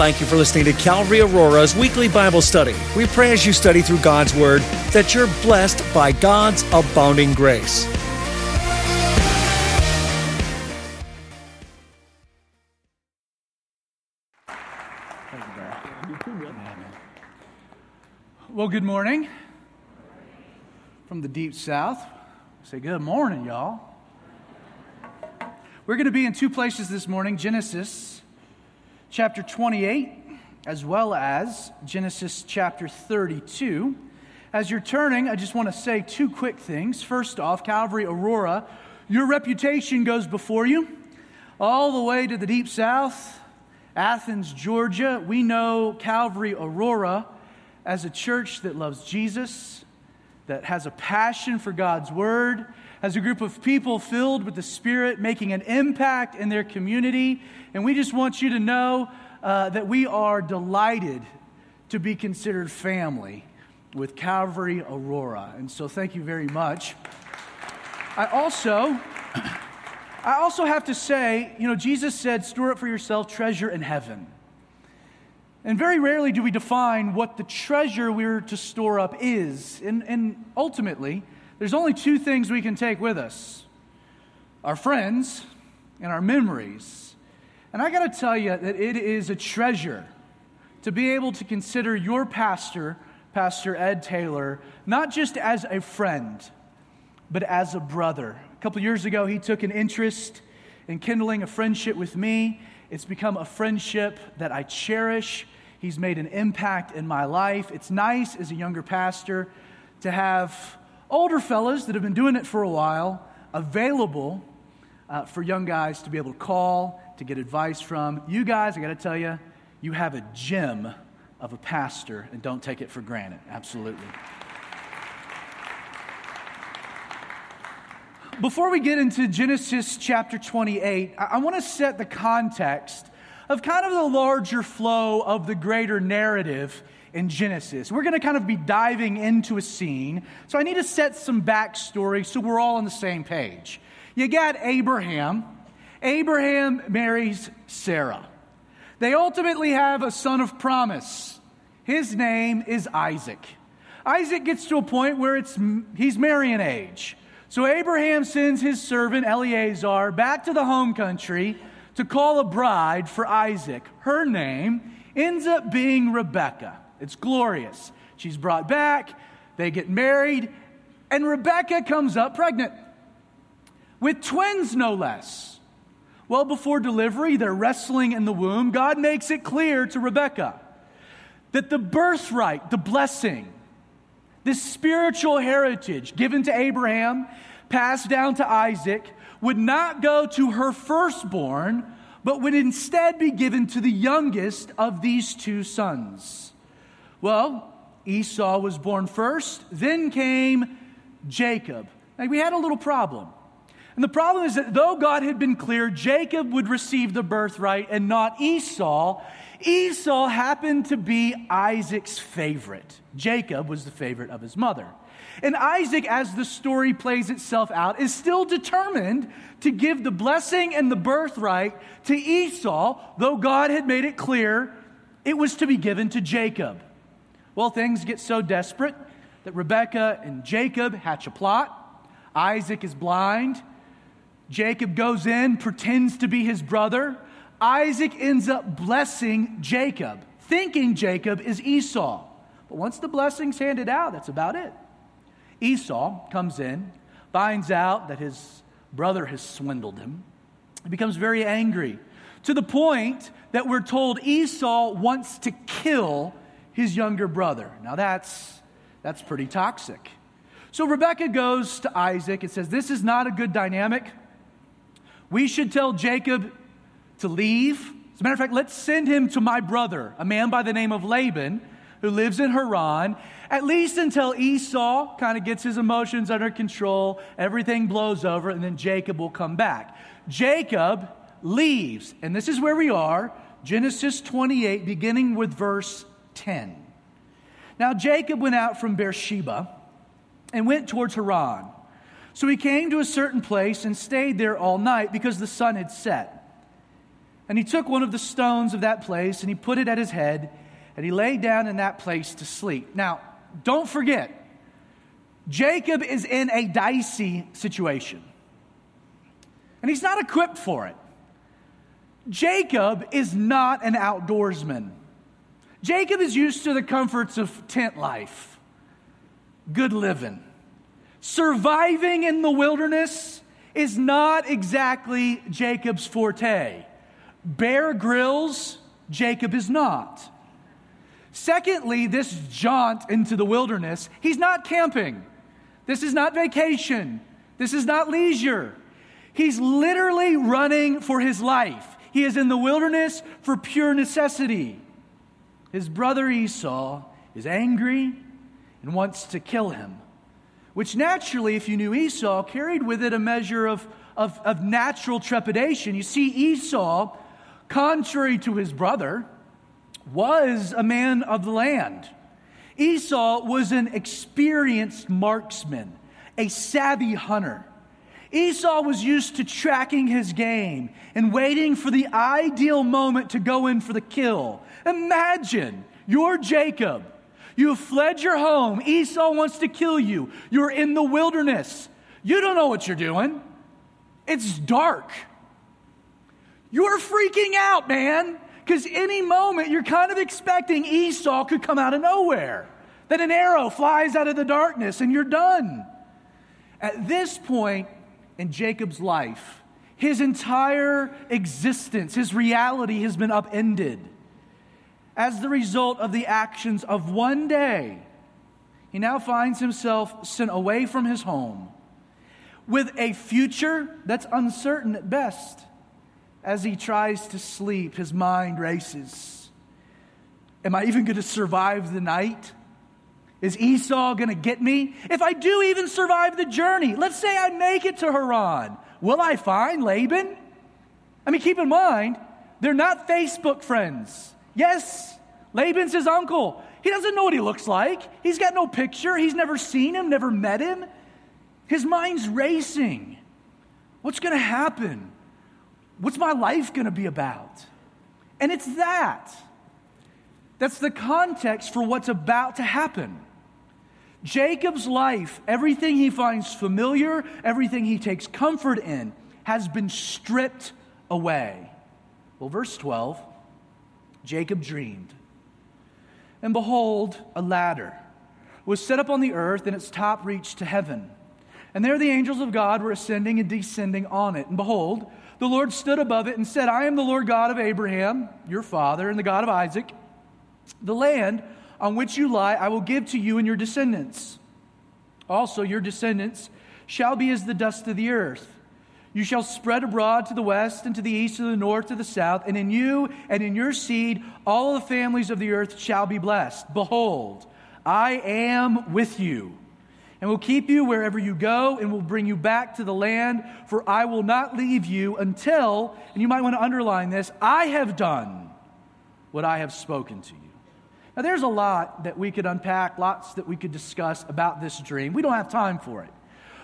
Thank you for listening to Calvary Aurora's weekly Bible study. We pray as you study through God's Word that you're blessed by God's abounding grace. Well, good morning from the deep south. Say good morning, y'all. We're going to be in two places this morning Genesis chapter 28, as well as Genesis chapter 32. As you're turning, I just want to say two quick things. First off, Calvary Aurora, your reputation goes before you all the way to the deep south, Athens, Georgia. We know Calvary Aurora as a church that loves Jesus, that has a passion for God's word, as a group of people filled with the Spirit, making an impact in their community. And we just want you to know uh, that we are delighted to be considered family with Calvary Aurora. And so thank you very much. I also. I also have to say, you know, Jesus said, store up for yourself treasure in heaven. And very rarely do we define what the treasure we're to store up is. And, and ultimately, there's only two things we can take with us our friends and our memories. And I got to tell you that it is a treasure to be able to consider your pastor, Pastor Ed Taylor, not just as a friend, but as a brother. A couple years ago, he took an interest in kindling a friendship with me. It's become a friendship that I cherish. He's made an impact in my life. It's nice as a younger pastor to have older fellas that have been doing it for a while available uh, for young guys to be able to call, to get advice from. You guys, I got to tell you, you have a gem of a pastor, and don't take it for granted. Absolutely. Before we get into Genesis chapter 28, I, I want to set the context of kind of the larger flow of the greater narrative in Genesis. We're going to kind of be diving into a scene, so I need to set some backstory so we're all on the same page. You got Abraham. Abraham marries Sarah. They ultimately have a son of promise. His name is Isaac. Isaac gets to a point where it's, he's marrying age. So Abraham sends his servant Eleazar back to the home country to call a bride for Isaac. Her name ends up being Rebecca. It's glorious. She's brought back, they get married, and Rebecca comes up pregnant with twins, no less. Well, before delivery, they're wrestling in the womb. God makes it clear to Rebecca that the birthright, the blessing, this spiritual heritage given to Abraham, passed down to Isaac, would not go to her firstborn, but would instead be given to the youngest of these two sons. Well, Esau was born first, then came Jacob. We had a little problem. And the problem is that though God had been clear, Jacob would receive the birthright and not Esau, Esau happened to be Isaac's favorite. Jacob was the favorite of his mother. And Isaac, as the story plays itself out, is still determined to give the blessing and the birthright to Esau, though God had made it clear it was to be given to Jacob. Well, things get so desperate that Rebekah and Jacob hatch a plot. Isaac is blind. Jacob goes in, pretends to be his brother. Isaac ends up blessing Jacob, thinking Jacob is Esau. But once the blessing's handed out, that's about it. Esau comes in, finds out that his brother has swindled him. He becomes very angry to the point that we're told Esau wants to kill his younger brother. Now that's that's pretty toxic. So Rebecca goes to Isaac and says, This is not a good dynamic. We should tell Jacob to leave. As a matter of fact, let's send him to my brother, a man by the name of Laban, who lives in Haran, at least until Esau kind of gets his emotions under control, everything blows over, and then Jacob will come back. Jacob leaves, and this is where we are Genesis 28, beginning with verse 10. Now, Jacob went out from Beersheba and went towards Haran. So he came to a certain place and stayed there all night because the sun had set. And he took one of the stones of that place and he put it at his head, and he lay down in that place to sleep. Now, don't forget, Jacob is in a dicey situation, and he's not equipped for it. Jacob is not an outdoorsman. Jacob is used to the comforts of tent life, good living. Surviving in the wilderness is not exactly Jacob's forte. Bear Grylls, Jacob is not. Secondly, this jaunt into the wilderness, he's not camping. This is not vacation. This is not leisure. He's literally running for his life. He is in the wilderness for pure necessity. His brother Esau is angry and wants to kill him, which naturally, if you knew Esau, carried with it a measure of, of, of natural trepidation. You see, Esau, contrary to his brother, was a man of the land. Esau was an experienced marksman, a savvy hunter. Esau was used to tracking his game and waiting for the ideal moment to go in for the kill. Imagine you're Jacob. You have fled your home. Esau wants to kill you. You're in the wilderness. You don't know what you're doing. It's dark. You're freaking out, man, because any moment you're kind of expecting Esau could come out of nowhere. That an arrow flies out of the darkness and you're done. At this point, in Jacob's life. His entire existence, his reality has been upended as the result of the actions of one day. He now finds himself sent away from his home with a future that's uncertain at best. As he tries to sleep, his mind races. Am I even going to survive the night? Is Esau going to get me? If I do even survive the journey, let's say I make it to Haran, will I find Laban? I mean, keep in mind, they're not Facebook friends. Yes, Laban's his uncle. He doesn't know what he looks like. He's got no picture. He's never seen him, never met him. His mind's racing. What's going to happen? What's my life going to be about? And it's that. That's the context for what's about to happen. Jacob's life, everything he finds familiar, everything he takes comfort in, has been stripped away. Well, verse 12 Jacob dreamed. And behold, a ladder was set up on the earth, and its top reached to heaven. And there the angels of God were ascending and descending on it. And behold, the Lord stood above it and said, I am the Lord God of Abraham, your father, and the God of Isaac. The land on which you lie, I will give to you and your descendants. Also, your descendants shall be as the dust of the earth. You shall spread abroad to the west and to the east, and to the north, to the south, and in you and in your seed all the families of the earth shall be blessed. Behold, I am with you, and will keep you wherever you go, and will bring you back to the land, for I will not leave you until, and you might want to underline this, I have done what I have spoken to you. Now, there's a lot that we could unpack, lots that we could discuss about this dream. We don't have time for it.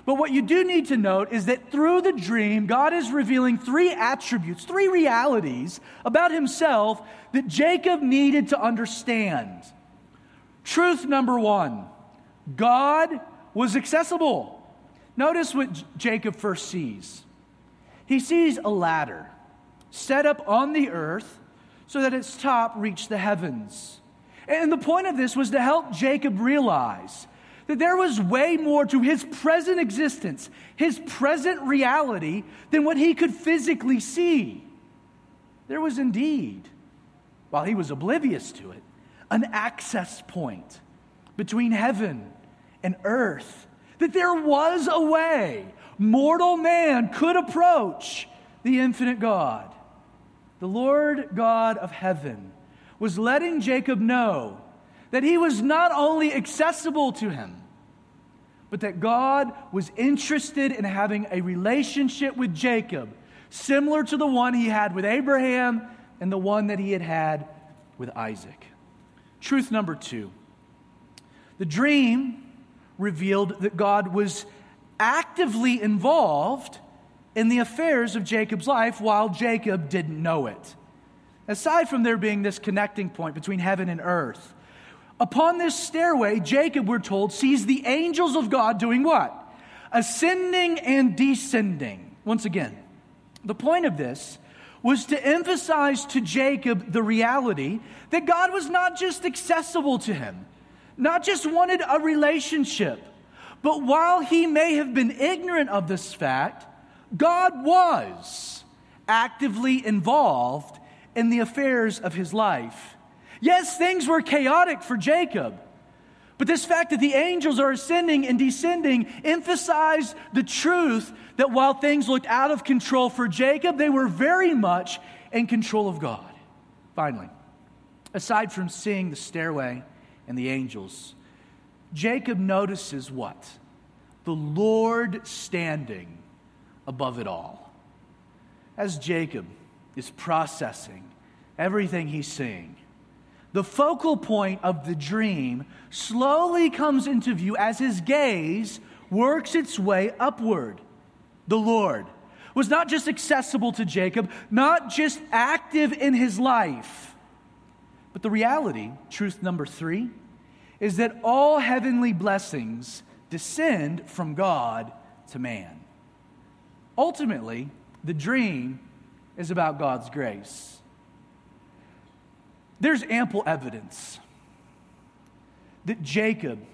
But what you do need to note is that through the dream, God is revealing three attributes, three realities about himself that Jacob needed to understand. Truth number one God was accessible. Notice what Jacob first sees. He sees a ladder set up on the earth so that its top reached the heavens. And the point of this was to help Jacob realize that there was way more to his present existence, his present reality, than what he could physically see. There was indeed, while he was oblivious to it, an access point between heaven and earth, that there was a way mortal man could approach the infinite God. The Lord God of heaven was letting Jacob know that he was not only accessible to him, but that God was interested in having a relationship with Jacob similar to the one he had with Abraham and the one that he had had with Isaac. Truth number two the dream revealed that God was actively involved in the affairs of Jacob's life while Jacob didn't know it. Aside from there being this connecting point between heaven and earth, upon this stairway, Jacob, we're told, sees the angels of God doing what? Ascending and descending. Once again, the point of this was to emphasize to Jacob the reality that God was not just accessible to him, not just wanted a relationship, but while he may have been ignorant of this fact, God was actively involved in the affairs of his life. Yes, things were chaotic for Jacob, but this fact that the angels are ascending and descending emphasized the truth that while things looked out of control for Jacob, they were very much in control of God. Finally, aside from seeing the stairway and the angels, Jacob notices what? The Lord standing above it all. As Jacob is processing everything he's seeing, the focal point of the dream slowly comes into view as his gaze works its way upward the Lord, was not just accessible to Jacob, not just active in his life, but the reality, truth number three, is that all heavenly blessings descend from God to man. Ultimately, the dream is about God's grace. There's ample evidence that Jacob,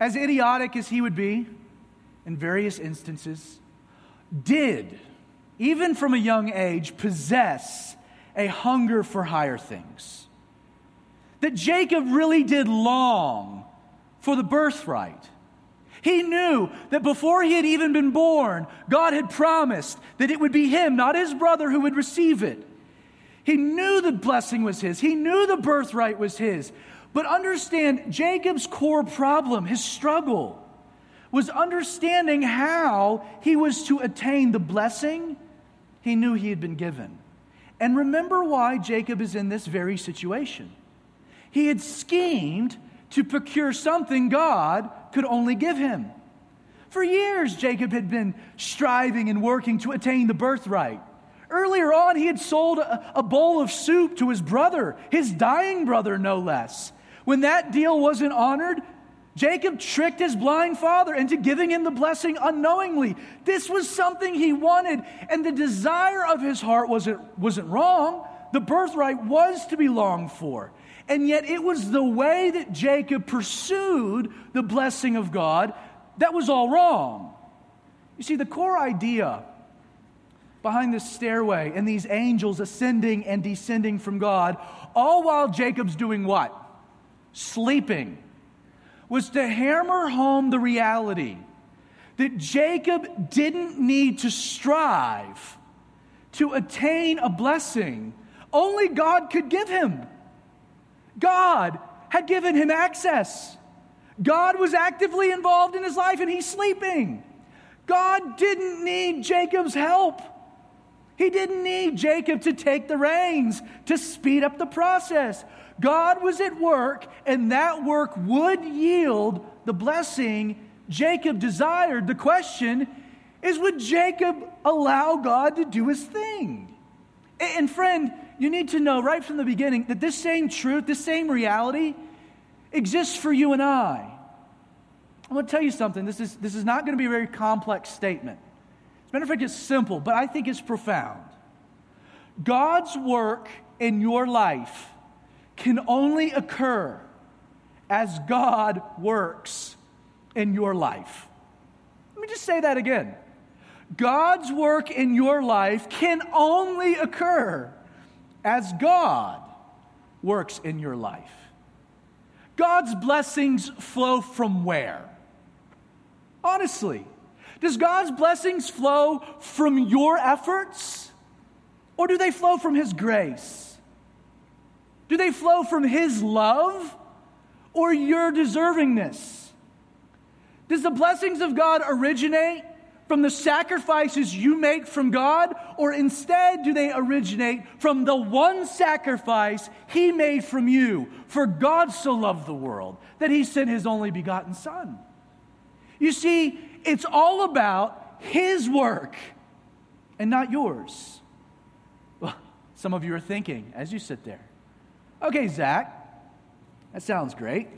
as idiotic as he would be, in various instances, did, even from a young age, possess a hunger for higher things. That Jacob really did long for the birthright. He knew that before he had even been born, God had promised that it would be him, not his brother, who would receive it. He knew the blessing was his, he knew the birthright was his. But understand Jacob's core problem, his struggle, was understanding how he was to attain the blessing he knew he had been given. And remember why Jacob is in this very situation. He had schemed to procure something God could only give him. For years, Jacob had been striving and working to attain the birthright. Earlier on, he had sold a, a, bowl of soup to his brother, his dying brother, no less. When that deal wasn't honored, Jacob tricked his blind father into giving him the blessing unknowingly. This was something he wanted, and the desire of his heart wasn't, wasn't wrong. The birthright was to be longed for. And yet, it was the way that Jacob pursued the blessing of God that was all wrong. You see, the core idea behind this stairway and these angels ascending and descending from God, all while Jacob's doing what? Sleeping was to hammer home the reality that Jacob didn't need to strive to attain a blessing only God could give him. God had given him access. God was actively involved in his life and he's sleeping. God didn't need Jacob's help. He didn't need Jacob to take the reins to speed up the process. God was at work, and that work would yield the blessing Jacob desired. The question is would Jacob allow God to do his thing? And, friend, you need to know right from the beginning that this same truth, this same reality exists for you and I. I'm going to tell you something. This is, this is not going to be a very complex statement. Matter of fact, it's simple, but I think it's profound. God's work in your life can only occur as God works in your life. Let me just say that again. God's work in your life can only occur as God works in your life. God's blessings flow from where? Honestly, does God's blessings flow from your efforts or do they flow from His grace? Do they flow from His love or your deservingness? Does the blessings of God originate from the sacrifices you make from God, or instead do they originate from the one sacrifice He made from you? For God so loved the world that He sent His only begotten Son. You see, it's all about His work and not yours. Well, some of you are thinking as you sit there, okay, Zach, that sounds great.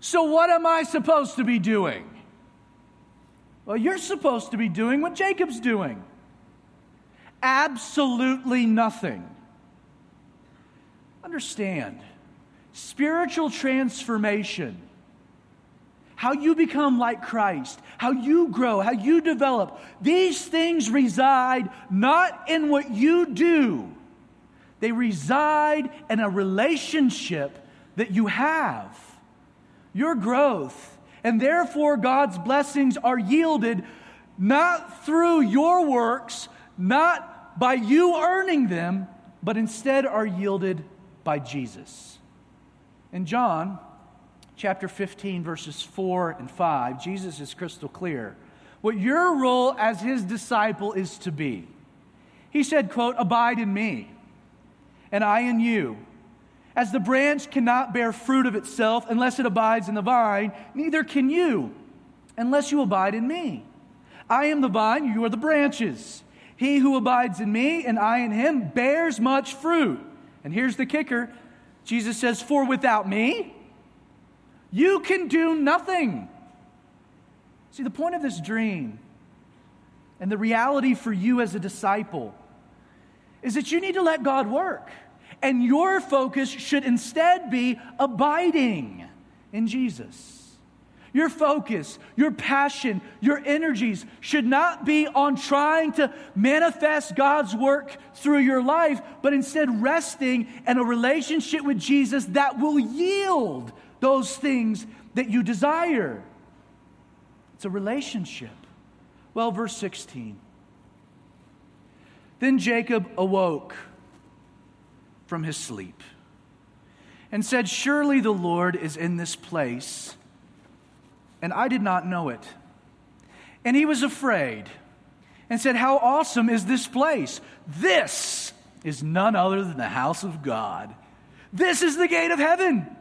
So, what am I supposed to be doing? Well, you're supposed to be doing what Jacob's doing absolutely nothing. Understand, spiritual transformation, how you become like Christ, how you grow, how you develop, these things reside not in what you do, they reside in a relationship that you have. Your growth, and therefore God's blessings are yielded not through your works, not by you earning them, but instead are yielded by Jesus. And John chapter 15, verses 4 and 5, Jesus is crystal clear what your role as his disciple is to be. He said, quote, abide in me, and I in you. As the branch cannot bear fruit of itself unless it abides in the vine, neither can you unless you abide in me. I am the vine, you are the branches. He who abides in me and I in him bears much fruit. And here's the kicker Jesus says, For without me, you can do nothing. See, the point of this dream and the reality for you as a disciple is that you need to let God work. And your focus should instead be abiding in Jesus. Your focus, your passion, your energies should not be on trying to manifest God's work through your life, but instead resting in a relationship with Jesus that will yield those things that you desire. It's a relationship. Well, verse 16. Then Jacob awoke from his sleep and said, Surely the Lord is in this place and I did not know it. And he was afraid and said, How awesome is this place! This is none other than the house of God. This is the gate of heaven.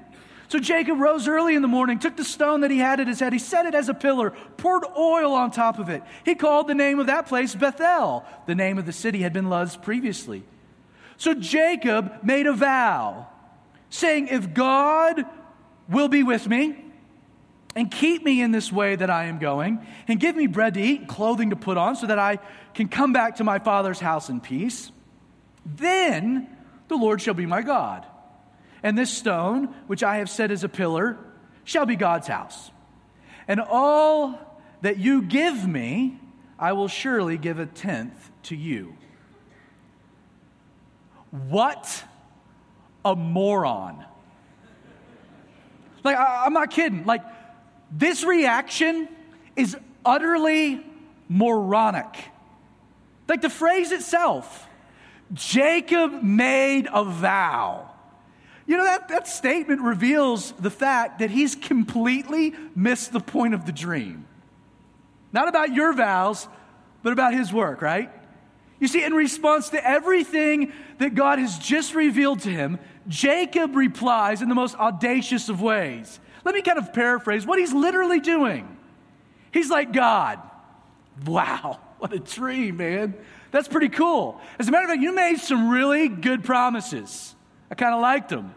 So Jacob rose early in the morning, took the stone that he had at his head, he set it as a pillar, poured oil on top of it. He called the name of that place Bethel. The name of the city had been Luz previously. So Jacob made a vow, saying, If God will be with me, and keep me in this way that I am going, and give me bread to eat, and clothing to put on, so that I can come back to my father's house in peace. Then the Lord shall be my God. And this stone, which I have set as a pillar, shall be God's house. And all that you give me, I will surely give a tenth to you. What a moron. Like, I, am not kidding. Like, this reaction is utterly moronic. Like the phrase itself, Jacob made a vow. You know, that, that statement reveals the fact that he's completely missed the point of the dream. Not about your vows, but about his work, right? You see, in response to everything that God has just revealed to him, Jacob replies in the most audacious of ways. Let me kind of paraphrase what he's literally doing. He's like, God, wow, what a dream, man. That's pretty cool. As a matter of fact, you made some really good promises. I kind of liked them.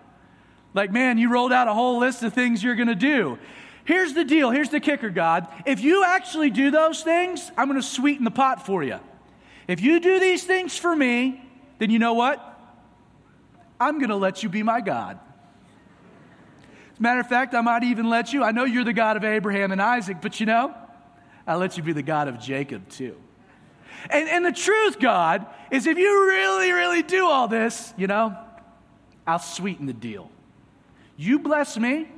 Like, man, you rolled out a whole list of things you're going to do. Here's the deal. Here's the kicker, God. If you actually do those things, I'm going to sweeten the pot for you. If you do these things for me, then you know what? I'm going to let you be my God. As a matter of fact, I might even let you, I know you're the God of Abraham and Isaac, but you know, I'll let you be the God of Jacob too. And, and the truth, God, is if you really, really do all this, you know, I'll sweeten the deal. You bless me,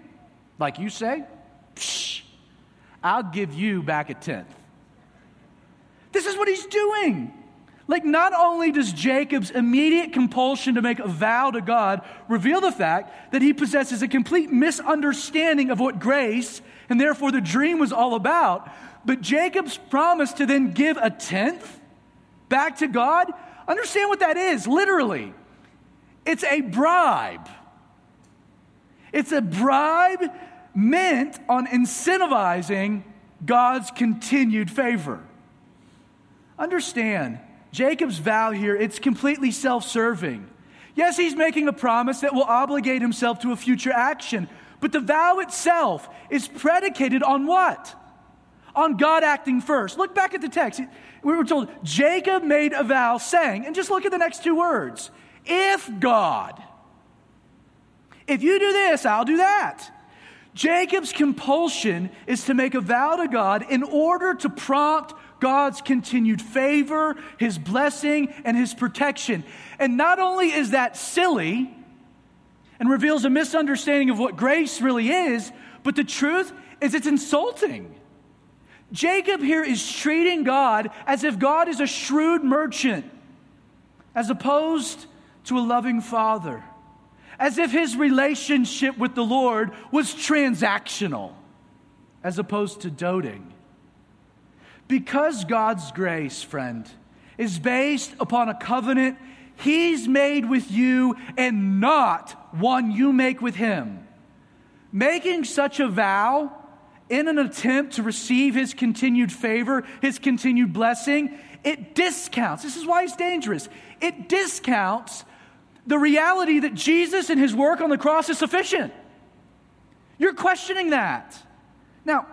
like you say, psh, I'll give you back a tenth. This is what he's doing. Like, not only does Jacob's immediate compulsion to make a vow to God reveal the fact that he possesses a complete misunderstanding of what grace and therefore the dream was all about, but Jacob's promise to then give a tenth back to God, understand what that is, literally. It's a bribe. It's a bribe meant on incentivizing God's continued favor. Understand, Jacob's vow here, it's completely self serving. Yes, he's making a promise that will obligate himself to a future action, but the vow itself is predicated on what? On God acting first. Look back at the text. We were told Jacob made a vow saying, and just look at the next two words if God, if you do this, I'll do that. Jacob's compulsion is to make a vow to God in order to prompt God's continued favor, his blessing, and his protection. And not only is that silly and reveals a misunderstanding of what grace really is, but the truth is it's insulting. Jacob here is treating God as if God is a shrewd merchant, as opposed to a loving father, as if his relationship with the Lord was transactional, as opposed to doting. Because God's grace, friend, is based upon a covenant He's made with you and not one you make with Him. Making such a vow in an attempt to receive His continued favor, His continued blessing, it discounts. This is why it's dangerous. It discounts the reality that Jesus and His work on the cross is sufficient. You're questioning that. Now,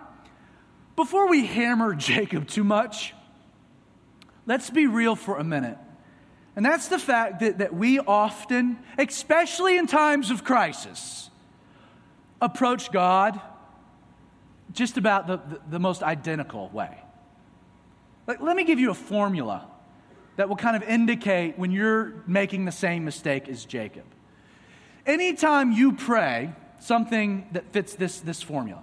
before we hammer Jacob too much, let's be real for a minute. And that's the fact that, that we often, especially in times of crisis, approach God just about the, the, the most identical way. Like, let me give you a formula that will kind of indicate when you're making the same mistake as Jacob. Anytime you pray something that fits this, this formula,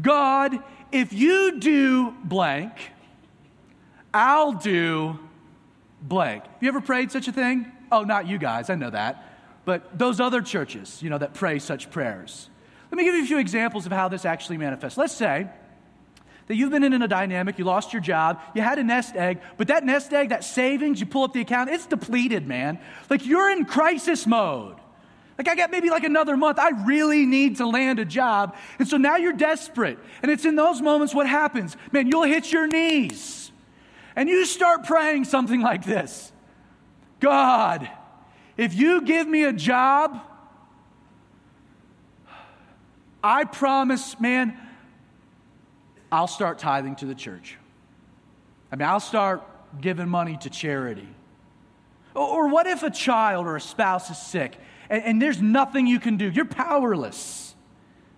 God, if you do blank, I'll do blank. Have you ever prayed such a thing? Oh, not you guys, I know that. But those other churches, you know, that pray such prayers. Let me give you a few examples of how this actually manifests. Let's say that you've been in a dynamic, you lost your job, you had a nest egg, but that nest egg, that savings, you pull up the account, it's depleted, man. Like you're in crisis mode. Like, I got maybe like another month. I really need to land a job. And so now you're desperate. And it's in those moments what happens. Man, you'll hit your knees and you start praying something like this God, if you give me a job, I promise, man, I'll start tithing to the church. I mean, I'll start giving money to charity. Or, what if a child or a spouse is sick and, and there's nothing you can do. You're powerless.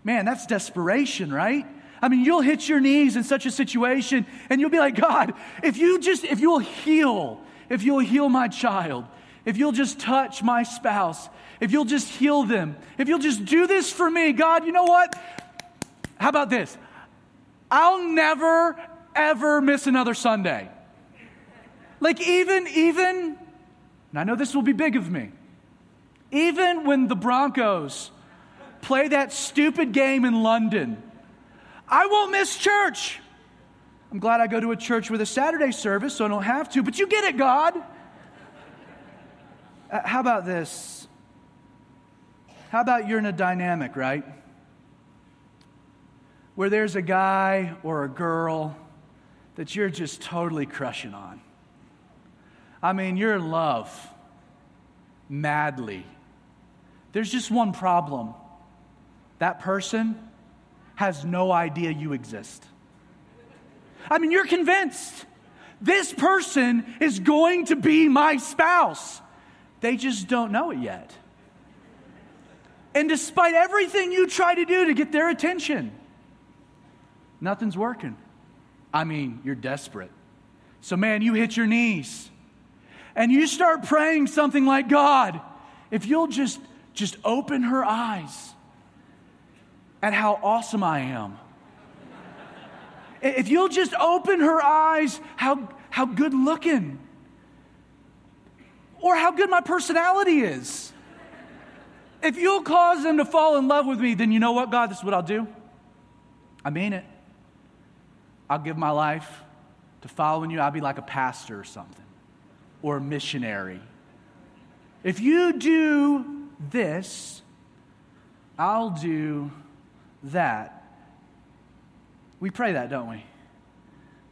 Man, that's desperation, right? I mean, you'll hit your knees in such a situation and you'll be like, God, if you just, if you'll heal, if you'll heal my child, if you'll just touch my spouse, if you'll just heal them, if you'll just do this for me, God, you know what? How about this? I'll never, ever miss another Sunday. Like, even, even, and I know this will be big of me, even when the Broncos play that stupid game in London, I won't miss church. I'm glad I go to a church with a Saturday service so I don't have to, but you get it, God. Uh, how about this? How about you're in a dynamic, right? Where there's a guy or a girl that you're just totally crushing on. I mean, you're in love madly there's just one problem that person has no idea you exist. I mean, you're convinced this person is going to be my spouse. They just don't know it yet. And despite everything you try to do to get their attention, nothing's working. I mean, you're desperate. So, man, you hit your knees and you start praying something like God, if you'll just just open her eyes at how awesome I am. if you'll just open her eyes, how, how good looking or how good my personality is. If you'll cause them to fall in love with me, then you know what, God, this is what I'll do. I mean it. I'll give my life to following you. I'll be like a pastor or something, or a missionary. If you do this, I'll do that. We pray that, don't we?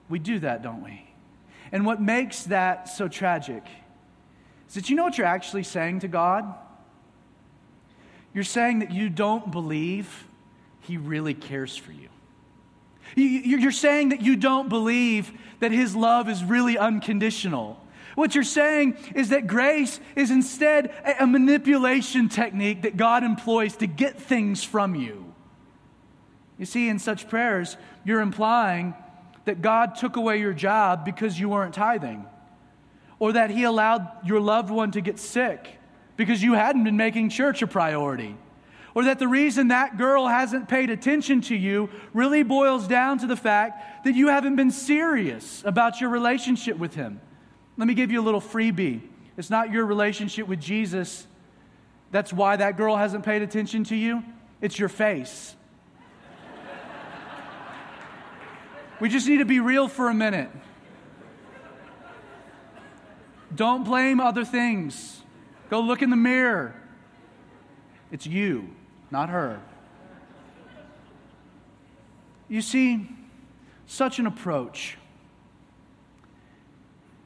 We do that, don't we? And what makes that so tragic is that you know what you're actually saying to God? You're saying that you don't believe He really cares for you. You're saying that you don't believe that His love is really unconditional. What you're saying is that grace is instead a manipulation technique that God employs to get things from you. You see, in such prayers, you're implying that God took away your job because you weren't tithing, or that He allowed your loved one to get sick because you hadn't been making church a priority, or that the reason that girl hasn't paid attention to you really boils down to the fact that you haven't been serious about your relationship with Him. Let me give you a little freebie. It's not your relationship with Jesus that's why that girl hasn't paid attention to you, it's your face. We just need to be real for a minute. Don't blame other things. Go look in the mirror. It's you, not her. You see, such an approach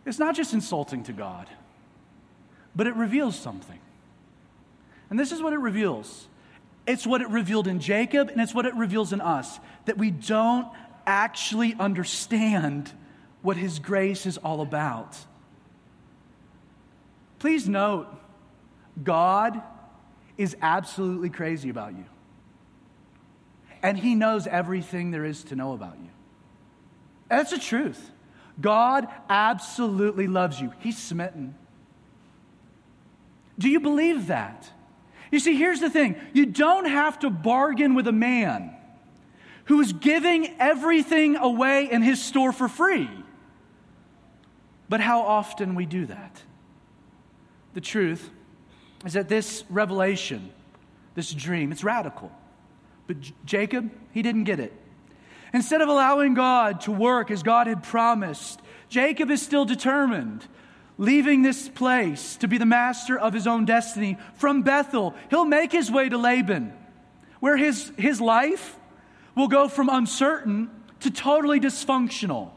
is not just insulting to God, but it reveals something. And this is what it reveals it's what it revealed in Jacob, and it's what it reveals in us that we don't actually understand what His grace is all about. Please note, God is absolutely crazy about you. And He knows everything there is to know about you. That's the truth. God absolutely loves you. He's smitten. Do you believe that? You see, here's the thing you don't have to bargain with a man who's giving everything away in his store for free. But how often we do that? The truth is that this revelation, this dream, it's radical. But J- Jacob, he didn't get it. Instead of allowing God to work as God had promised, Jacob is still determined, leaving this place to be the master of his own destiny. From Bethel, he'll make his way to Laban, where his, his life will go from uncertain to totally dysfunctional.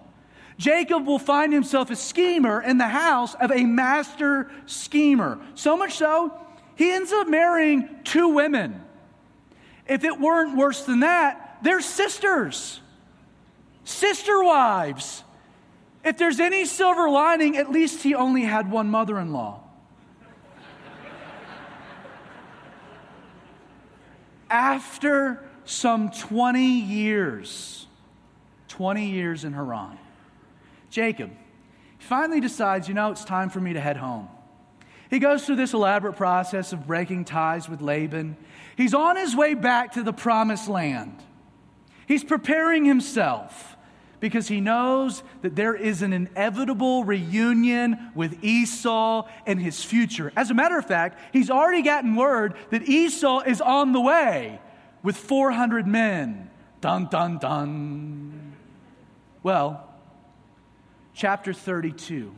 Jacob will find himself a schemer in the house of a master schemer. So much so, he ends up marrying two women. If it weren't worse than that, they're sisters, sister wives. If there's any silver lining, at least he only had one mother in law. After some 20 years, 20 years in Haran. Jacob finally decides, you know, it's time for me to head home. He goes through this elaborate process of breaking ties with Laban. He's on his way back to the promised land. He's preparing himself because he knows that there is an inevitable reunion with Esau and his future. As a matter of fact, he's already gotten word that Esau is on the way with 400 men. Dun, dun, dun. Well, chapter 32,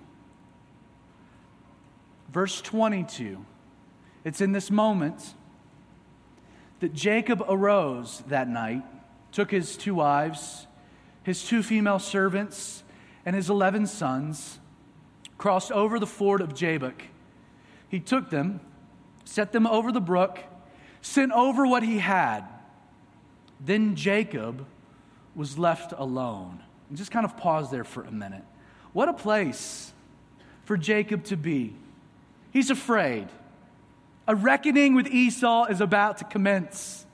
verse 22. It's in this moment that Jacob arose that night, took his two wives, his two female servants, and his 11 sons, crossed over the ford of Jabbok. He took them, set them over the brook, sent over what he had then Jacob was left alone. And just kind of pause there for a minute. What a place for Jacob to be. He's afraid. A reckoning with Esau is about to commence.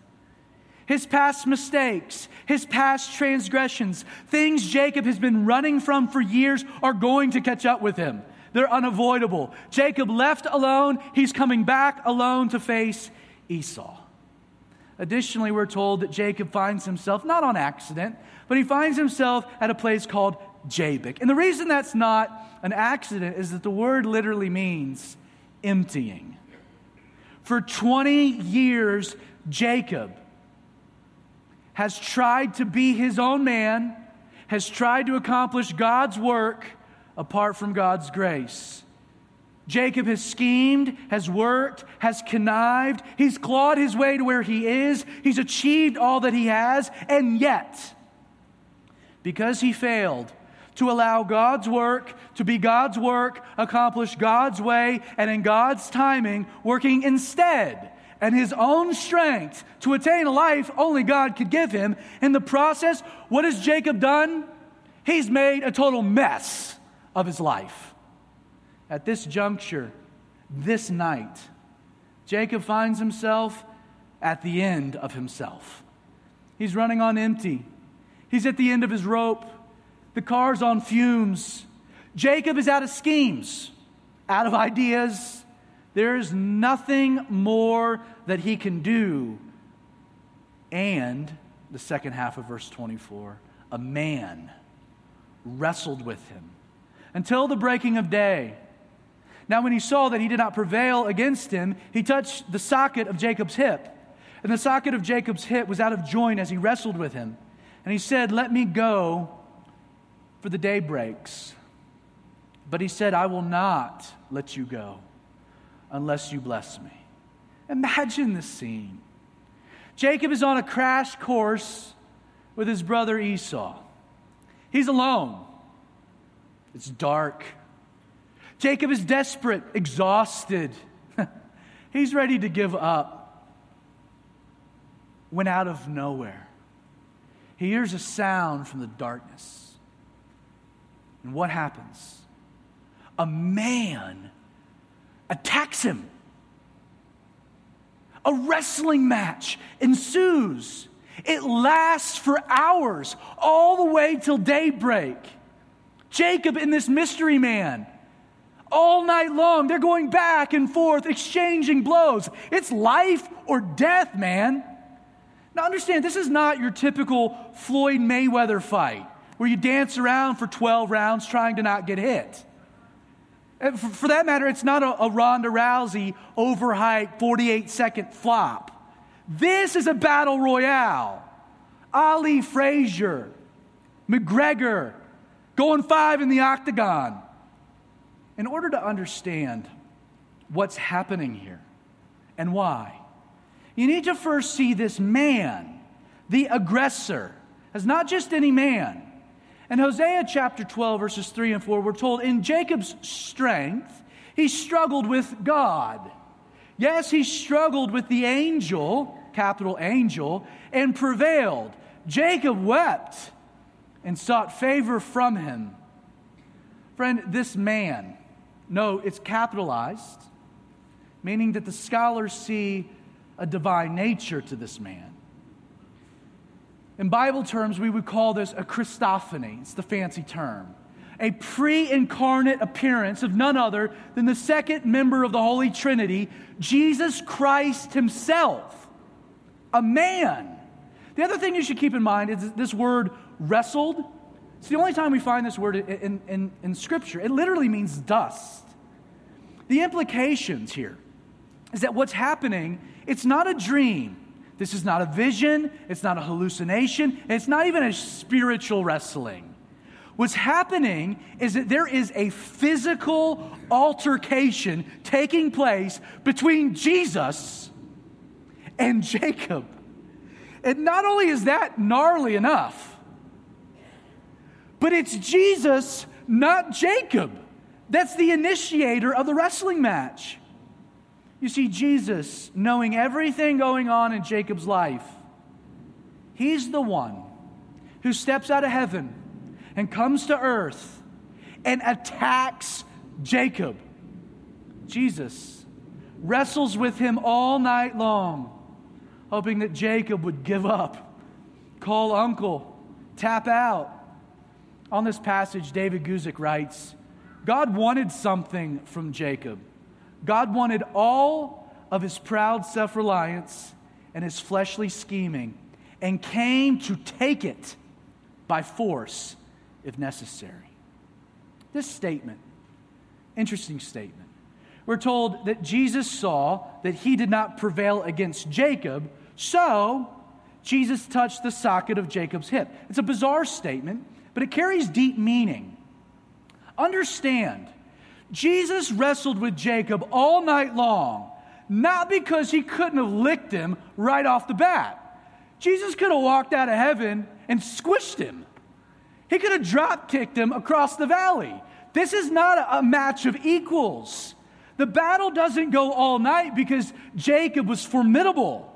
His past mistakes, his past transgressions, things Jacob has been running from for years are going to catch up with him. They're unavoidable. Jacob left alone, he's coming back alone to face Esau. Additionally, we're told that Jacob finds himself, not on accident, but he finds himself at a place called Jabbok. And the reason that's not an accident is that the word literally means emptying. For 20 years, Jacob has tried to be his own man, has tried to accomplish God's work apart from God's grace. Jacob has schemed, has worked, has connived. He's clawed his way to where he is. He's achieved all that he has. And yet, because he failed to allow God's work to be God's work, accomplish God's way, and in God's timing, working instead and his own strength to attain a life only God could give him. In the process, what has Jacob done? He's made a total mess of his life. At this juncture, this night, Jacob finds himself at the end of himself. He's running on empty. He's at the end of his rope. The car's on fumes. Jacob is out of schemes, out of ideas. There's nothing more that he can do. And the second half of verse 24 a man wrestled with him until the breaking of day. Now, when he saw that he did not prevail against him, he touched the socket of Jacob's hip. And the socket of Jacob's hip was out of joint as he wrestled with him. And he said, Let me go, for the day breaks. But he said, I will not let you go unless you bless me. Imagine the scene. Jacob is on a crash course with his brother Esau. He's alone. It's dark. Jacob is desperate, exhausted. He's ready to give up. When out of nowhere, he hears a sound from the darkness. And what happens? A man attacks him. A wrestling match ensues. It lasts for hours, all the way till daybreak. Jacob and this mystery man, all night long, they're going back and forth, exchanging blows. It's life or death, man. Now, understand, this is not your typical Floyd Mayweather fight where you dance around for 12 rounds trying to not get hit. For, for that matter, it's not a, a Ronda Rousey overhyped 48 second flop. This is a battle royale. Ali Frazier, McGregor, going five in the octagon. In order to understand what's happening here and why, you need to first see this man, the aggressor, as not just any man. In Hosea chapter 12, verses 3 and 4, we're told in Jacob's strength, he struggled with God. Yes, he struggled with the angel, capital angel, and prevailed. Jacob wept and sought favor from him. Friend, this man, no, it's capitalized, meaning that the scholars see a divine nature to this man. In Bible terms, we would call this a Christophany. It's the fancy term. A pre incarnate appearance of none other than the second member of the Holy Trinity, Jesus Christ Himself, a man. The other thing you should keep in mind is this word wrestled. It's the only time we find this word in, in, in Scripture. It literally means dust. The implications here is that what's happening, it's not a dream. This is not a vision, it's not a hallucination, it's not even a spiritual wrestling. What's happening is that there is a physical altercation taking place between Jesus and Jacob. And not only is that gnarly enough, but it's Jesus, not Jacob. That's the initiator of the wrestling match. You see, Jesus, knowing everything going on in Jacob's life, he's the one who steps out of heaven and comes to earth and attacks Jacob. Jesus wrestles with him all night long, hoping that Jacob would give up, call uncle, tap out. On this passage, David Guzik writes God wanted something from Jacob. God wanted all of his proud self reliance and his fleshly scheming and came to take it by force if necessary. This statement, interesting statement. We're told that Jesus saw that he did not prevail against Jacob, so Jesus touched the socket of Jacob's hip. It's a bizarre statement, but it carries deep meaning. Understand Jesus wrestled with Jacob all night long, not because he couldn't have licked him right off the bat. Jesus could have walked out of heaven and squished him. He could have drop kicked him across the valley. This is not a match of equals. The battle doesn't go all night because Jacob was formidable.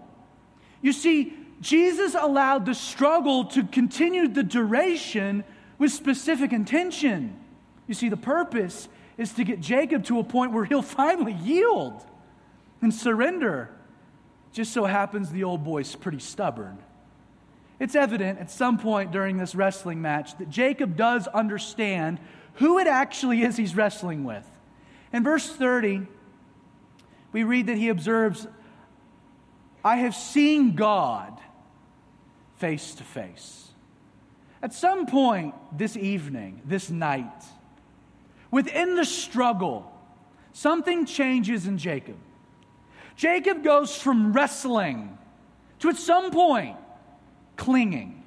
You see, Jesus allowed the struggle to continue the duration with specific intention. You see, the purpose is to get Jacob to a point where he'll finally yield and surrender. Just so happens the old boy's pretty stubborn. It's evident at some point during this wrestling match that Jacob does understand who it actually is he's wrestling with. In verse 30, we read that he observes, I have seen God face to face. At some point this evening, this night, within the struggle, something changes in Jacob. Jacob goes from wrestling to at some point clinging.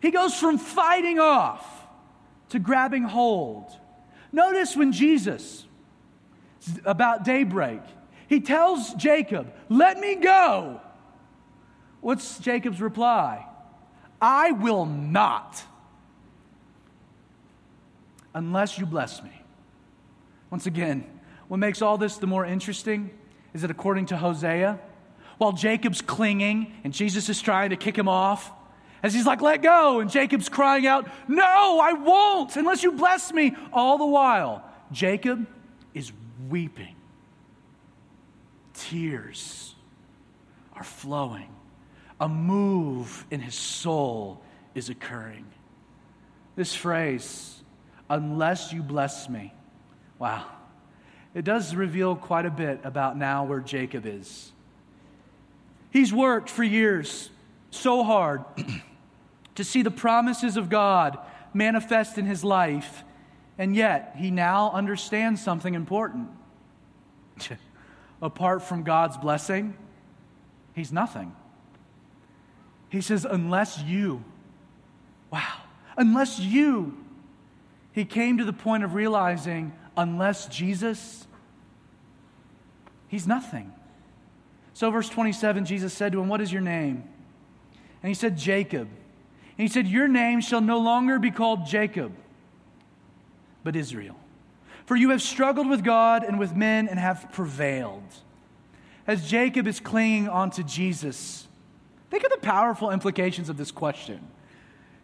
He goes from fighting off to grabbing hold. Notice when Jesus, about daybreak, he tells Jacob, Let me go. What's Jacob's reply? I will not unless you bless me. Once again, what makes all this the more interesting is that according to Hosea, while Jacob's clinging and Jesus is trying to kick him off, as he's like, let go, and Jacob's crying out, No, I won't unless you bless me. All the while, Jacob is weeping. Tears are flowing. A move in his soul is occurring. This phrase, unless you bless me, wow, it does reveal quite a bit about now where Jacob is. He's worked for years so hard to see the promises of God manifest in his life, and yet he now understands something important. Apart from God's blessing, he's nothing. He says, unless you, wow, unless you, he came to the point of realizing, unless Jesus, he's nothing. So, verse 27, Jesus said to him, What is your name? And he said, Jacob. And he said, Your name shall no longer be called Jacob, but Israel. For you have struggled with God and with men and have prevailed. As Jacob is clinging onto Jesus, think of the powerful implications of this question.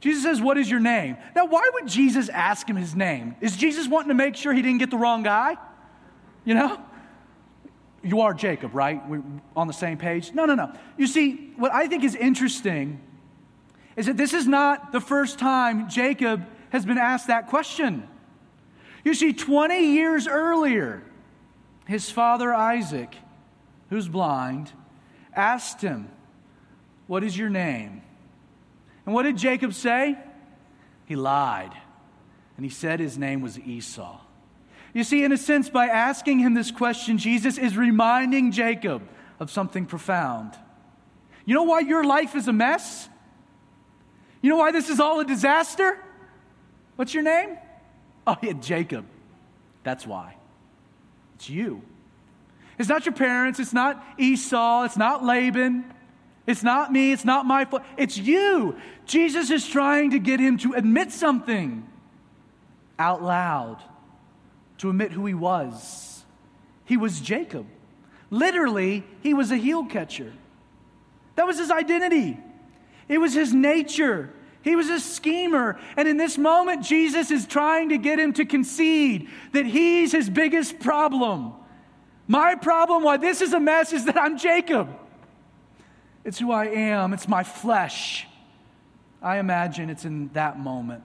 Jesus says, What is your name? Now, why would Jesus ask him his name? Is Jesus wanting to make sure he didn't get the wrong guy? You know? You are Jacob, right? We're on the same page? No, no, no. You see, what I think is interesting is that this is not the first time Jacob has been asked that question. You see, 20 years earlier, his father Isaac, who's blind, asked him, What is your name? And what did Jacob say? He lied. And he said his name was Esau. You see, in a sense, by asking him this question, Jesus is reminding Jacob of something profound. You know why your life is a mess? You know why this is all a disaster? What's your name? Oh, yeah, Jacob. That's why. It's you. It's not your parents. It's not Esau. It's not Laban. It's not me. It's not my fault. It's you. Jesus is trying to get him to admit something out loud, to admit who he was. He was Jacob. Literally, he was a heel catcher. That was his identity. It was his nature. He was a schemer. And in this moment, Jesus is trying to get him to concede that he's his biggest problem. My problem, why this is a mess, is that I'm Jacob. It's who I am, it's my flesh. I imagine it's in that moment.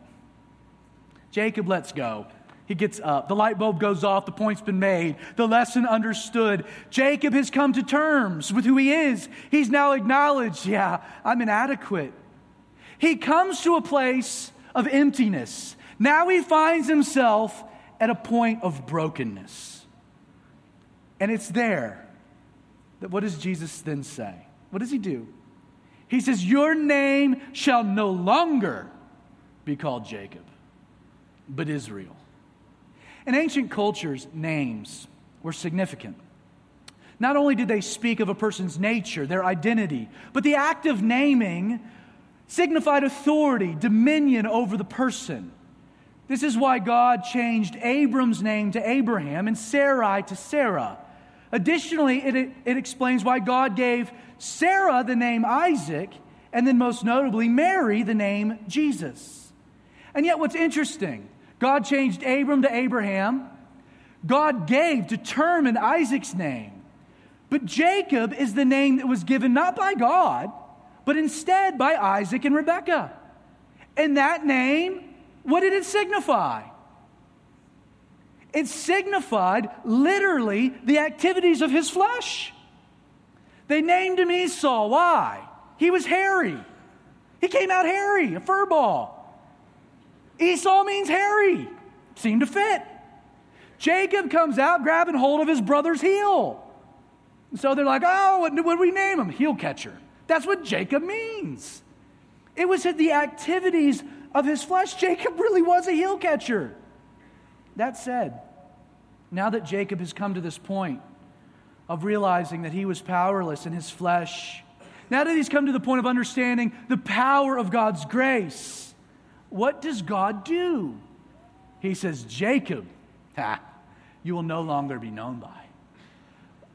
Jacob lets go. He gets up. The light bulb goes off. The point's been made. The lesson understood. Jacob has come to terms with who he is. He's now acknowledged, yeah, I'm inadequate. He comes to a place of emptiness. Now he finds himself at a point of brokenness. And it's there that what does Jesus then say? What does he do? He says, Your name shall no longer be called Jacob, but Israel. In ancient cultures, names were significant. Not only did they speak of a person's nature, their identity, but the act of naming signified authority, dominion over the person. This is why God changed Abram's name to Abraham and Sarai to Sarah. Additionally, it, it, explains why God gave Sarah the name Isaac and then, most notably, Mary the name Jesus. And yet, what's interesting, God changed Abram to Abraham. God gave, determined Isaac's name. But Jacob is the name that was given not by God, but instead by Isaac and Rebekah. And that name, what did it signify? It signified literally the activities of his flesh. They named him Esau. Why? He was hairy. He came out hairy, a fur ball. Esau means hairy. Seemed to fit. Jacob comes out grabbing hold of his brother's heel. So they're like, oh, what, do we name him? Heel catcher. That's what Jacob means. It was the activities of his flesh. Jacob really was a heel catcher. That said, now that Jacob has come to this point of realizing that he was powerless in his flesh, now that he's come to the point of understanding the power of God's grace, what does God do? He says, Jacob, ha, you will no longer be known by.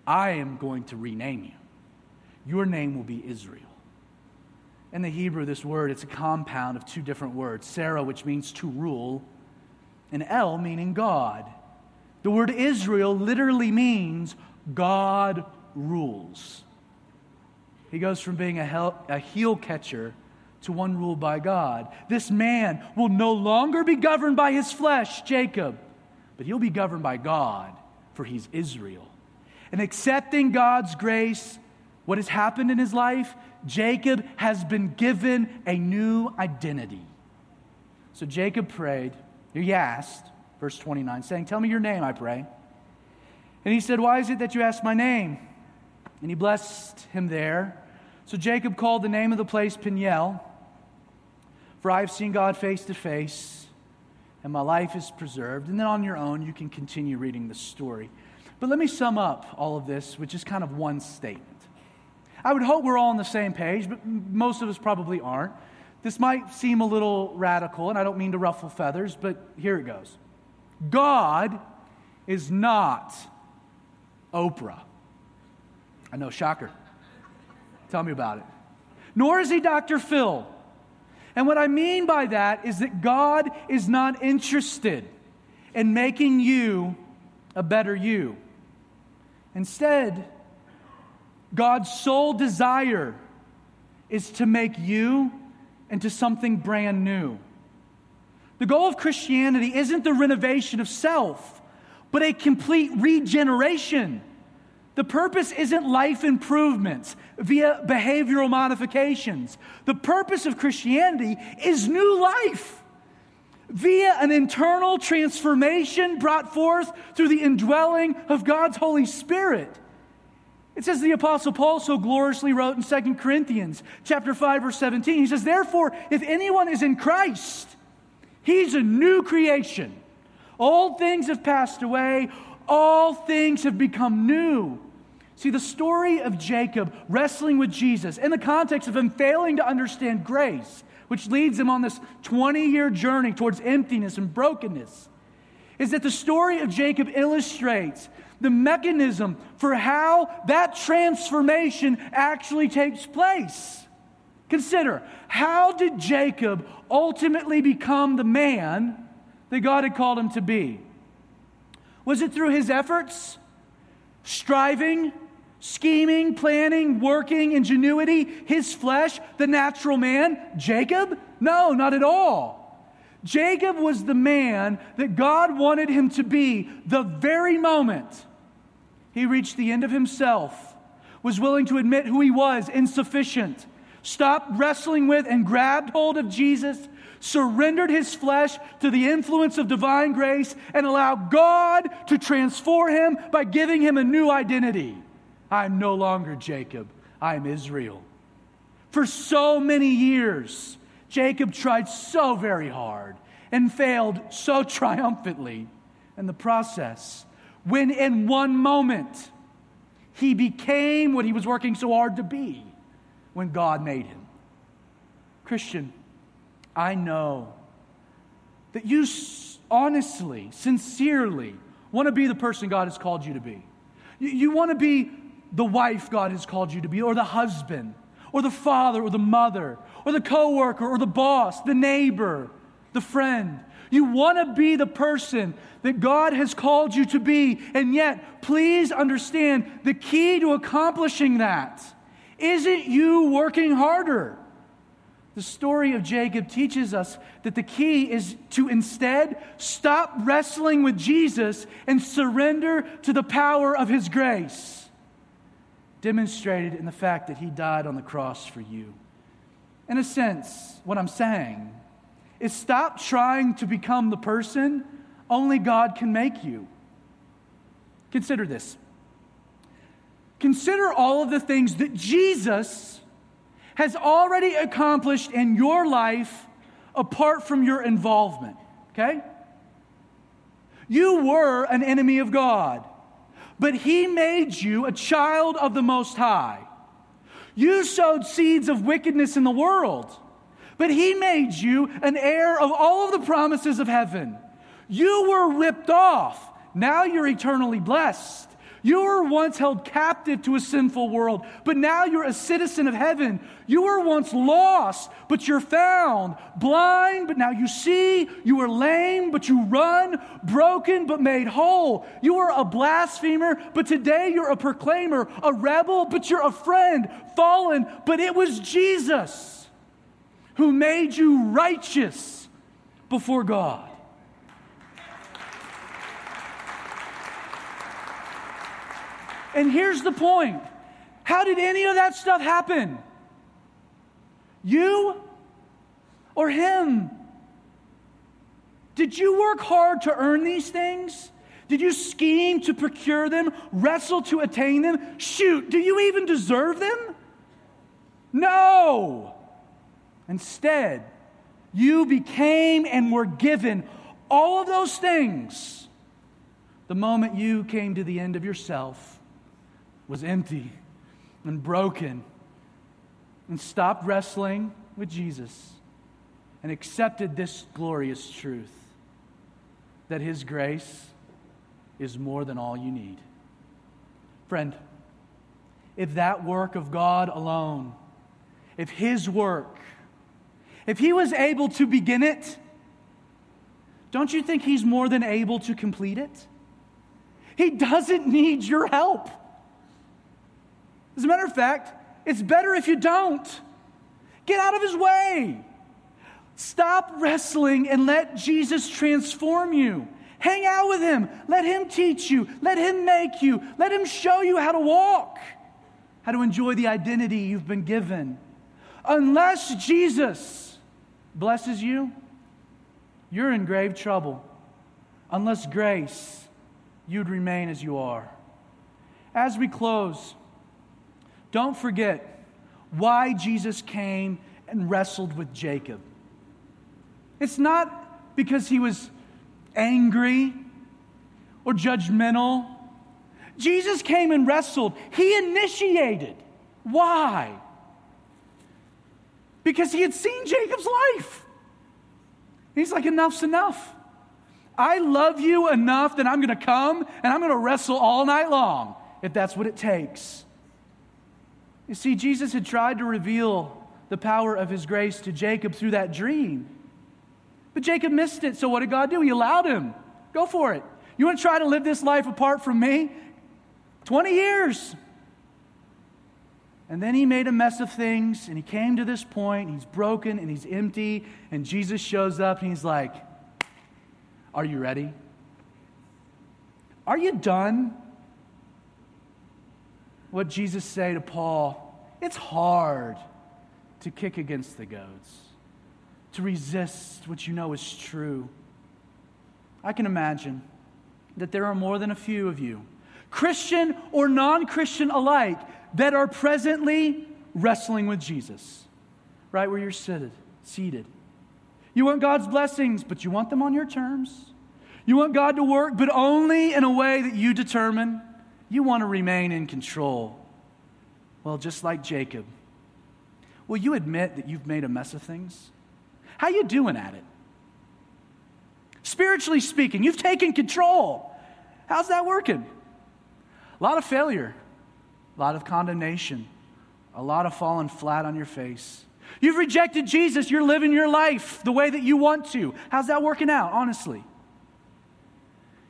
I am going to rename you. Your name will be Israel. In the Hebrew, this word, it's a compound of two different words Sarah, which means to rule, and El, meaning God. The word Israel literally means God rules. He goes from being a, hel- a heel catcher to one ruled by God. This man will no longer be governed by his flesh, Jacob, but he'll be governed by God, for he's Israel. And accepting God's grace, what has happened in his life? Jacob has been given a new identity. So Jacob prayed, he asked, verse 29, saying, Tell me your name, I pray. And he said, Why is it that you ask my name? And he blessed him there. So Jacob called the name of the place Peniel, for I have seen God face to face, and my life is preserved. And then on your own, you can continue reading the story. But let me sum up all of this, which is kind of one statement. I would hope we're all on the same page, but most of us probably aren't. This might seem a little radical, and I don't mean to ruffle feathers, but here it goes God is not Oprah. I know, shocker. Tell me about it. Nor is he Dr. Phil. And what I mean by that is that God is not interested in making you a better you. Instead, God's sole desire is to make you into something brand new. The goal of Christianity isn't the renovation of self, but a complete regeneration. The purpose isn't life improvements via behavioral modifications. The purpose of Christianity is new life via an internal transformation brought forth through the indwelling of God's Holy Spirit. It says the apostle Paul so gloriously wrote in 2 Corinthians chapter 5 verse 17. He says, "Therefore, if anyone is in Christ, he's a new creation. Old things have passed away, all things have become new." See, the story of Jacob wrestling with Jesus in the context of him failing to understand grace which leads him on this 20 year journey towards emptiness and brokenness, is that the story of Jacob illustrates the mechanism for how that transformation actually takes place. Consider how did Jacob ultimately become the man that God had called him to be? Was it through his efforts, striving, scheming, planning, working, ingenuity, his flesh, the natural man, Jacob? No, not at all. Jacob was the man that God wanted him to be the very moment he reached the end of himself, was willing to admit who he was insufficient, stopped wrestling with and grabbed hold of Jesus, surrendered his flesh to the influence of divine grace, and allowed God to transform him by giving him a new identity. I'm no longer Jacob, I am Israel. For so many years, Jacob tried so very hard and failed so triumphantly in the process when, in one moment, he became what he was working so hard to be when God made him. Christian, I know that you honestly, sincerely want to be the person God has called you to be. You, you want to be the wife God has called you to be, or the husband, or the father, or the mother, or the coworker, or the boss, the neighbor, the friend. You want to be the person that God has called you to be. And yet, please understand the key to accomplishing that isn't you working harder. The story of Jacob teaches us that the key is to instead stop wrestling with Jesus and surrender to the power of his grace, demonstrated in the fact that he died on the cross for you. In a sense, what I'm saying is stop trying to become the person only God can make you. Consider this. Consider all of the things that Jesus has already accomplished in your life apart from your involvement, okay? You were an enemy of God, but He made you a child of the Most High. You sowed seeds of wickedness in the world, but He made you an heir of all of the promises of heaven. You were ripped off. Now you're eternally blessed. You were once held captive to a sinful world, but now you're a citizen of heaven. You were once lost, but you're found. Blind, but now you see. You were lame, but you run. Broken, but made whole. You were a blasphemer, but today you're a proclaimer. A rebel, but you're a friend. Fallen, but it was Jesus who made you righteous before God. And here's the point how did any of that stuff happen? You or him? Did you work hard to earn these things? Did you scheme to procure them, wrestle to attain them? Shoot, do you even deserve them? No. Instead, you became and were given all of those things the moment you came to the end of yourself was empty and broken and stopped wrestling with Jesus and accepted this glorious truth that His grace is more than all you need. Friend, if that work of God alone, if His work, if He was able to begin it, don't you think He's more than able to complete it? He doesn't need your help. As a matter of fact, it's better if you don't. Get out of his way. Stop wrestling and let Jesus transform you. Hang out with him. Let him teach you. Let him make you. Let him show you how to walk, how to enjoy the identity you've been given. Unless Jesus blesses you, you're in grave trouble. Unless grace, you'd remain as you are. As we close, don't forget why Jesus came and wrestled with Jacob. It's not because he was angry or judgmental. Jesus came and wrestled, he initiated. Why? Because he had seen Jacob's life. He's like, enough's enough. I love you enough that I'm going to come and I'm going to wrestle all night long if that's what it takes. You see, Jesus had tried to reveal the power of his grace to Jacob through that dream. But Jacob missed it, so what did God do? He allowed him. Go for it. You want to try to live this life apart from me? 20 years. And then he made a mess of things, and he came to this point. He's broken and he's empty, and Jesus shows up and he's like, Are you ready? Are you done? what Jesus say to Paul, it's hard to kick against the goads, to resist what you know is true. I can imagine that there are more than a few of you, Christian or non Christian alike, that are presently wrestling with Jesus, right where you're seated. seated. You want God's blessings, but you want them on your terms. You want God to work, but only in a way that you determine. You want to remain in control. Well, just like Jacob, will you admit that you've made a mess of things? How you doing at it? Spiritually speaking, you've taken control. How's that working? A lot of failure, a lot of condemnation, a lot of falling flat on your face. You've rejected Jesus. You're living your life the way that you want to. How's that working out, honestly?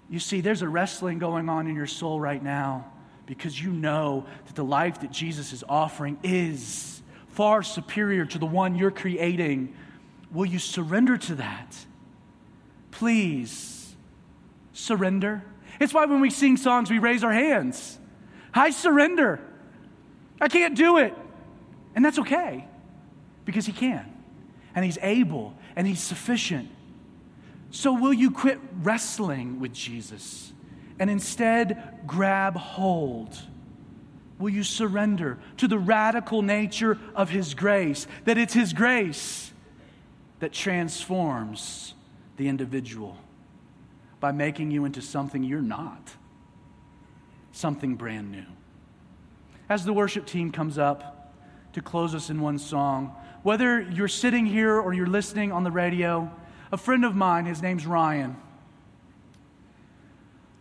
You see, there's a wrestling going on in your soul right now because you know that the life that Jesus is offering is far superior to the one you're creating. Will you surrender to that? Please surrender. It's why when we sing songs, we raise our hands. I surrender. I can't do it. And that's okay because He can. And He's able and He's sufficient. So, will you quit wrestling with Jesus and instead grab hold? Will you surrender to the radical nature of His grace? That it's His grace that transforms the individual by making you into something you're not, something brand new. As the worship team comes up to close us in one song, whether you're sitting here or you're listening on the radio, a friend of mine, his name's Ryan.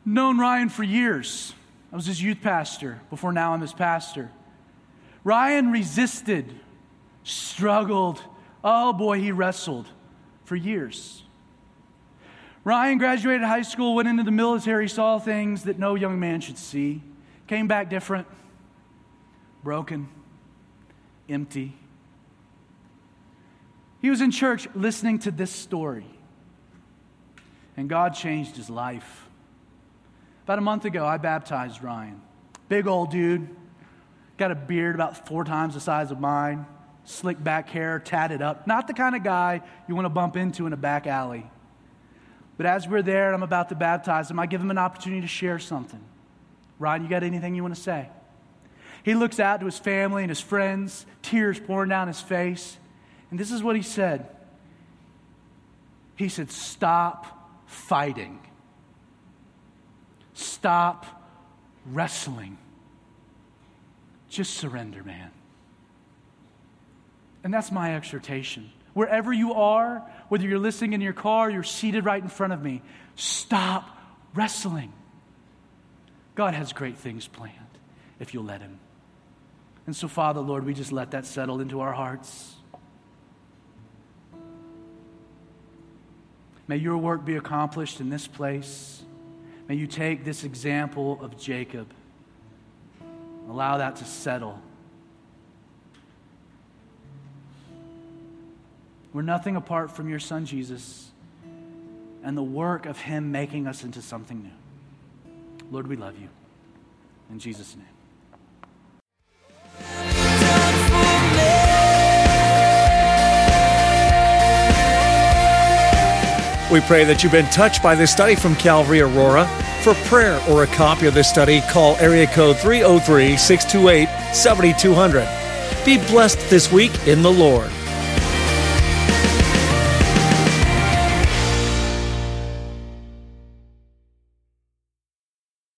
Known Ryan for years. I was his youth pastor before now I'm his pastor. Ryan resisted, struggled. Oh boy, he wrestled for years. Ryan graduated high school, went into the military, saw things that no young man should see, came back different, broken, empty. He was in church listening to this story, and God changed his life. About a month ago, I baptized Ryan. Big old dude, got a beard about four times the size of mine, slick back hair, tatted up. Not the kind of guy you want to bump into in a back alley. But as we're there I'm about to baptize him, I give him an opportunity to share something. Ryan, you got anything you want to say? He looks out to his family and his friends, tears pouring down his face. And this is what he said He said, Stop fighting, stop wrestling. Just surrender, man. And that's my exhortation. Wherever you are, whether you're listening in your car, you're seated right in front of me, stop wrestling. God has great things planned if you'll let Him. And so, Father, Lord, we just let that settle into our hearts. May your work be accomplished in this place. May you take this example of Jacob, allow that to settle. We're nothing apart from your son Jesus and the work of him making us into something new. Lord, we love you. In Jesus' name. We pray that you've been touched by this study from Calvary Aurora. For prayer or a copy of this study, call area code 303 628 7200. Be blessed this week in the Lord.